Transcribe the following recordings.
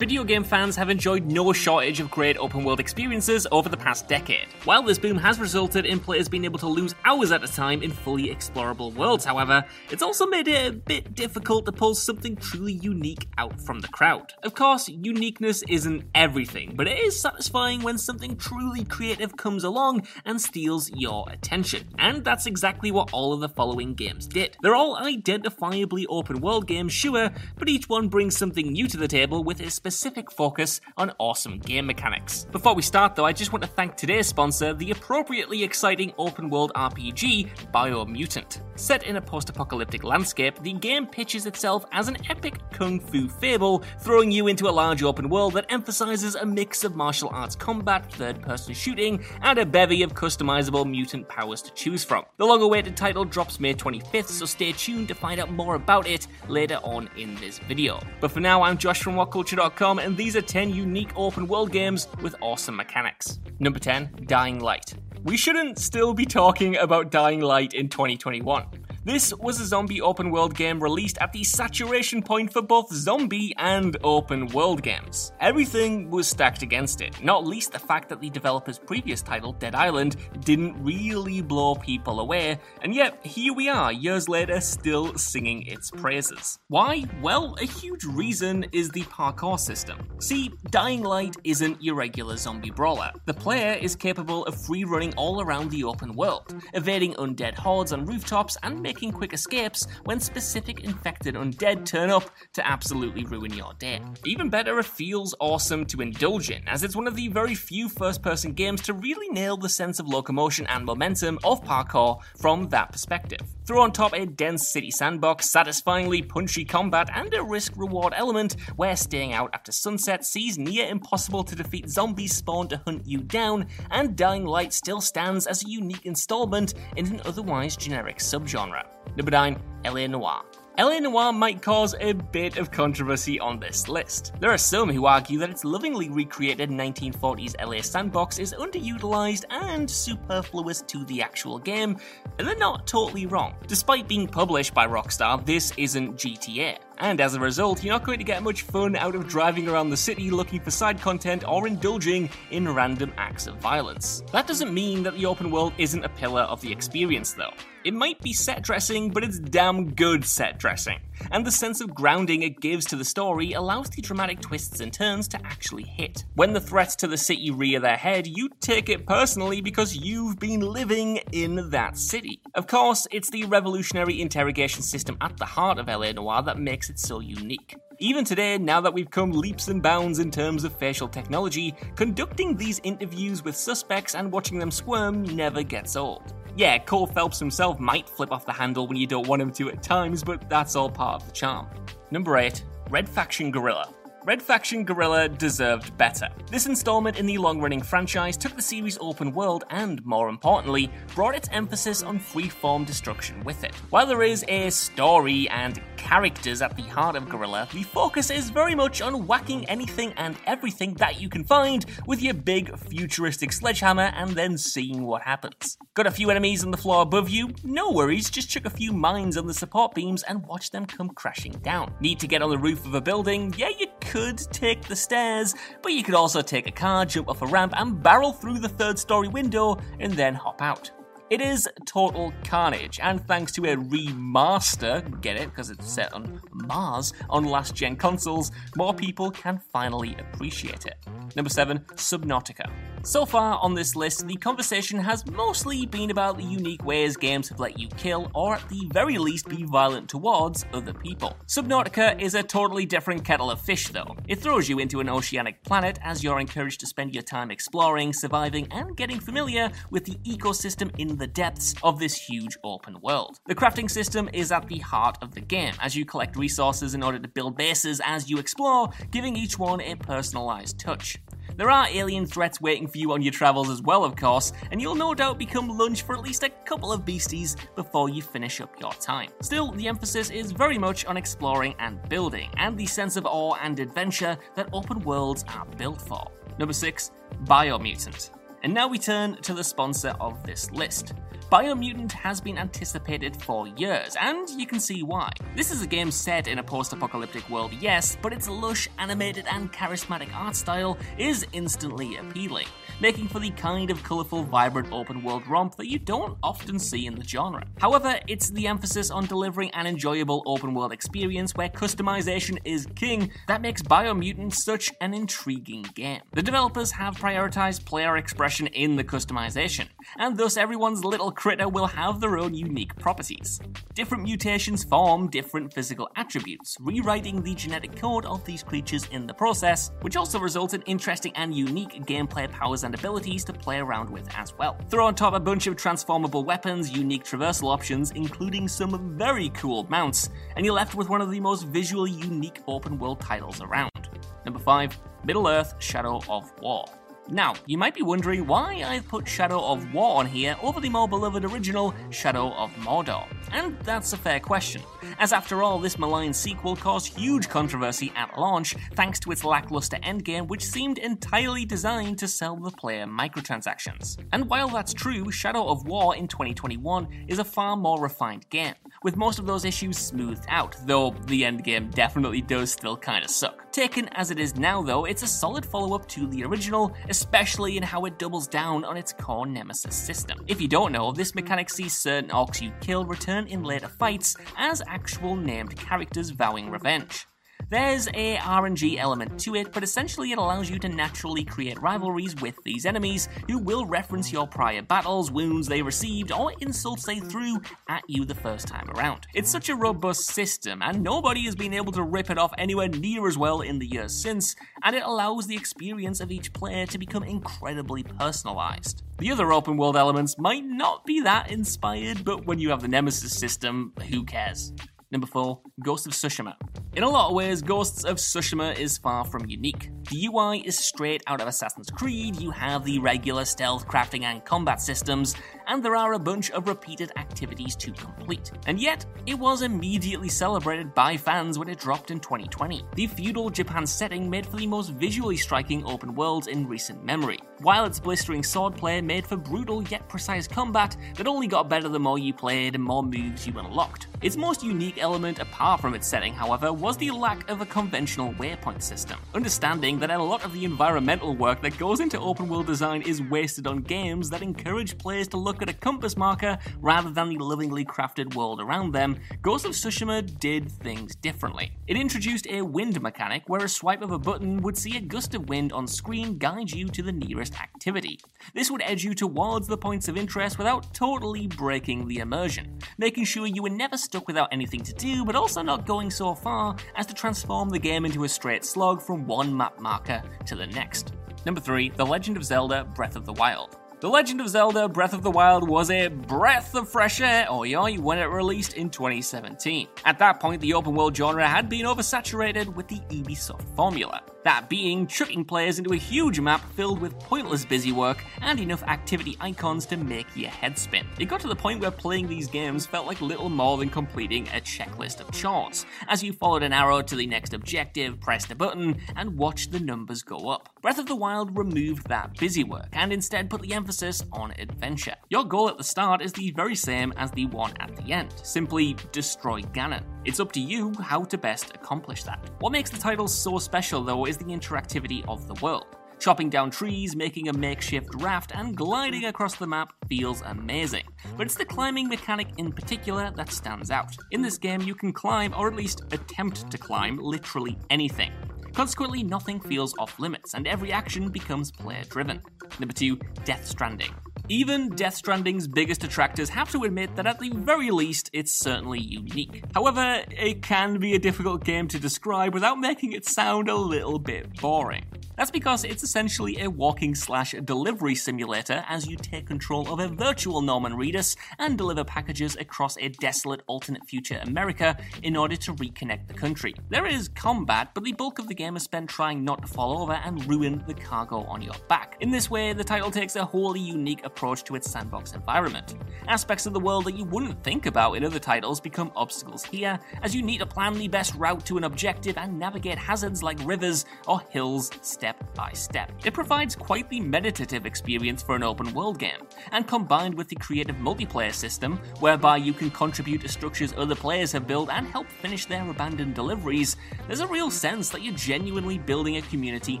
Video game fans have enjoyed no shortage of great open world experiences over the past decade. While this boom has resulted in players being able to lose hours at a time in fully explorable worlds, however, it's also made it a bit difficult to pull something truly unique out from the crowd. Of course, uniqueness isn't everything, but it is satisfying when something truly creative comes along and steals your attention. And that's exactly what all of the following games did. They're all identifiably open world games, sure, but each one brings something new to the table with a specific focus on awesome game mechanics. Before we start, though, I just want to thank today's sponsor, the appropriately exciting open world RPG Biomutant. Set in a post apocalyptic landscape, the game pitches itself as an epic kung fu fable, throwing you into a large open world that emphasizes a mix of martial arts combat, third person shooting, and a bevy of customizable mutant powers to choose from. The long awaited title drops May 25th, so stay tuned to find out more about it later on in this video. But for now, I'm Josh from WhatCulture.com and these are 10 unique open world games with awesome mechanics. Number 10, Dying Light. We shouldn't still be talking about Dying Light in 2021. This was a zombie open world game released at the saturation point for both zombie and open world games. Everything was stacked against it, not least the fact that the developer's previous title, Dead Island, didn't really blow people away, and yet here we are, years later, still singing its praises. Why? Well, a huge reason is the parkour system. See, Dying Light isn't your regular zombie brawler. The player is capable of free running all around the open world, evading undead hordes on rooftops and making quick escapes when specific infected undead turn up to absolutely ruin your day. Even better, it feels awesome to indulge in, as it's one of the very few first person games to really nail the sense of locomotion and momentum of parkour from that perspective. Throw on top a dense city sandbox, satisfyingly punchy combat, and a risk reward element where staying out after sunset sees near impossible to defeat zombies spawn to hunt you down, and Dying Light still stands as a unique installment in an otherwise generic subgenre. Number 9, LA Noire. LA Noire might cause a bit of controversy on this list. There are some who argue that its lovingly recreated 1940s LA sandbox is underutilized and superfluous to the actual game, and they're not totally wrong. Despite being published by Rockstar, this isn't GTA and as a result, you're not going to get much fun out of driving around the city looking for side content or indulging in random acts of violence. That doesn't mean that the open world isn't a pillar of the experience, though. It might be set dressing, but it's damn good set dressing. And the sense of grounding it gives to the story allows the dramatic twists and turns to actually hit. When the threats to the city rear their head, you take it personally because you've been living in that city. Of course, it's the revolutionary interrogation system at the heart of LA Noire that makes it so unique. Even today, now that we've come leaps and bounds in terms of facial technology, conducting these interviews with suspects and watching them squirm never gets old. Yeah, Cole Phelps himself might flip off the handle when you don't want him to at times, but that's all part of the charm. Number 8 Red Faction Guerrilla. Red Faction Guerrilla deserved better. This installment in the long running franchise took the series open world and, more importantly, brought its emphasis on freeform destruction with it. While there is a story and characters at the heart of Guerrilla, the focus is very much on whacking anything and everything that you can find with your big futuristic sledgehammer and then seeing what happens. Got a few enemies on the floor above you? No worries, just chuck a few mines on the support beams and watch them come crashing down. Need to get on the roof of a building? Yeah, you could take the stairs, but you could also take a car, jump off a ramp, and barrel through the third story window and then hop out. It is total carnage, and thanks to a remaster, get it, because it's set on Mars, on last gen consoles, more people can finally appreciate it. Number 7, Subnautica. So far on this list, the conversation has mostly been about the unique ways games have let you kill, or at the very least be violent towards, other people. Subnautica is a totally different kettle of fish, though. It throws you into an oceanic planet as you're encouraged to spend your time exploring, surviving, and getting familiar with the ecosystem in the depths of this huge open world. The crafting system is at the heart of the game, as you collect resources in order to build bases as you explore, giving each one a personalized touch. There are alien threats waiting for you on your travels as well, of course, and you'll no doubt become lunch for at least a couple of beasties before you finish up your time. Still, the emphasis is very much on exploring and building, and the sense of awe and adventure that open worlds are built for. Number 6, Biomutant. And now we turn to the sponsor of this list. Biomutant has been anticipated for years, and you can see why. This is a game set in a post apocalyptic world, yes, but its lush, animated, and charismatic art style is instantly appealing, making for the kind of colourful, vibrant open world romp that you don't often see in the genre. However, it's the emphasis on delivering an enjoyable open world experience where customization is king that makes Biomutant such an intriguing game. The developers have prioritized player expression in the customization, and thus everyone's little critter will have their own unique properties. Different mutations form different physical attributes, rewriting the genetic code of these creatures in the process, which also results in interesting and unique gameplay powers and abilities to play around with as well. Throw on top a bunch of transformable weapons, unique traversal options, including some very cool mounts, and you're left with one of the most visually unique open world titles around. Number 5, Middle Earth Shadow of War. Now, you might be wondering why I've put Shadow of War on here over the more beloved original Shadow of Mordor. And that's a fair question, as after all, this malign sequel caused huge controversy at launch thanks to its lackluster endgame, which seemed entirely designed to sell the player microtransactions. And while that's true, Shadow of War in 2021 is a far more refined game, with most of those issues smoothed out, though the endgame definitely does still kinda suck. Taken as it is now, though, it's a solid follow up to the original, especially in how it doubles down on its core Nemesis system. If you don't know, this mechanic sees certain orcs you kill return in later fights as actual named characters vowing revenge. There's a RNG element to it, but essentially it allows you to naturally create rivalries with these enemies who will reference your prior battles, wounds they received, or insults they threw at you the first time around. It's such a robust system, and nobody has been able to rip it off anywhere near as well in the years since, and it allows the experience of each player to become incredibly personalized. The other open world elements might not be that inspired, but when you have the Nemesis system, who cares? Number 4, Ghost of Tsushima. In a lot of ways, Ghosts of Tsushima is far from unique. The UI is straight out of Assassin's Creed, you have the regular stealth, crafting, and combat systems, and there are a bunch of repeated activities to complete. And yet, it was immediately celebrated by fans when it dropped in 2020. The feudal Japan setting made for the most visually striking open worlds in recent memory, while its blistering swordplay made for brutal yet precise combat that only got better the more you played and more moves you unlocked. Its most unique element, apart from its setting, however, was the lack of a conventional waypoint system. Understanding that a lot of the environmental work that goes into open world design is wasted on games that encourage players to look at a compass marker rather than the lovingly crafted world around them, Ghost of Tsushima did things differently. It introduced a wind mechanic where a swipe of a button would see a gust of wind on screen guide you to the nearest activity. This would edge you towards the points of interest without totally breaking the immersion, making sure you were never stuck without anything to do, but also not going so far as to transform the game into a straight slog from one map marker to the next. Number 3, The Legend of Zelda Breath of the Wild. The Legend of Zelda Breath of the Wild was a breath of fresh air, oi oi, when it released in 2017. At that point, the open world genre had been oversaturated with the Ubisoft formula. That being, chucking players into a huge map filled with pointless busy work and enough activity icons to make your head spin. It got to the point where playing these games felt like little more than completing a checklist of chores, as you followed an arrow to the next objective, pressed a button, and watched the numbers go up. Breath of the Wild removed that busy work and instead put the emphasis on adventure. Your goal at the start is the very same as the one at the end simply destroy Ganon. It's up to you how to best accomplish that. What makes the title so special, though, is the interactivity of the world. Chopping down trees, making a makeshift raft, and gliding across the map feels amazing. But it's the climbing mechanic in particular that stands out. In this game, you can climb, or at least attempt to climb, literally anything. Consequently, nothing feels off limits, and every action becomes player driven. Number 2, Death Stranding. Even Death Stranding's biggest detractors have to admit that at the very least, it's certainly unique. However, it can be a difficult game to describe without making it sound a little bit boring. That's because it's essentially a walking slash delivery simulator as you take control of a virtual Norman Reedus and deliver packages across a desolate alternate future America in order to reconnect the country. There is combat, but the bulk of the game is spent trying not to fall over and ruin the cargo on your back. In this way, the title takes a wholly unique approach to its sandbox environment. Aspects of the world that you wouldn't think about in other titles become obstacles here, as you need to plan the best route to an objective and navigate hazards like rivers or hills step by step. It provides quite the meditative experience for an open world game, and combined with the creative multiplayer system, whereby you can contribute to structures other players have built and help finish their abandoned deliveries, there's a real sense that you're genuinely building a community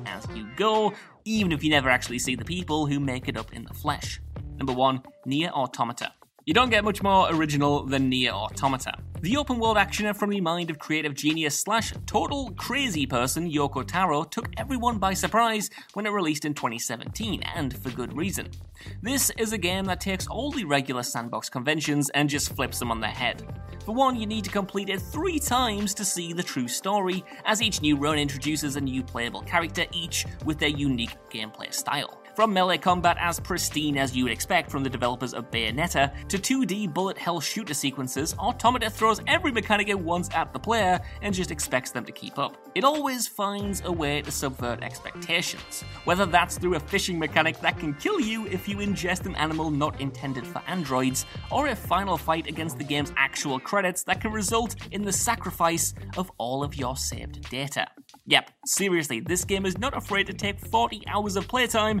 as you go, even if you never actually see the people who make it up in the flesh. Number 1, Nier Automata. You don't get much more original than Nier Automata. The open world actioner from the mind of creative genius slash total crazy person Yoko Taro took everyone by surprise when it released in 2017, and for good reason. This is a game that takes all the regular sandbox conventions and just flips them on their head. For one, you need to complete it three times to see the true story, as each new run introduces a new playable character, each with their unique gameplay style. From melee combat as pristine as you would expect from the developers of Bayonetta, to 2D bullet hell shooter sequences, Automata throws every mechanic it wants at the player and just expects them to keep up. It always finds a way to subvert expectations, whether that's through a fishing mechanic that can kill you if you ingest an animal not intended for androids, or a final fight against the game's actual credits that can result in the sacrifice of all of your saved data. Yep, seriously, this game is not afraid to take 40 hours of playtime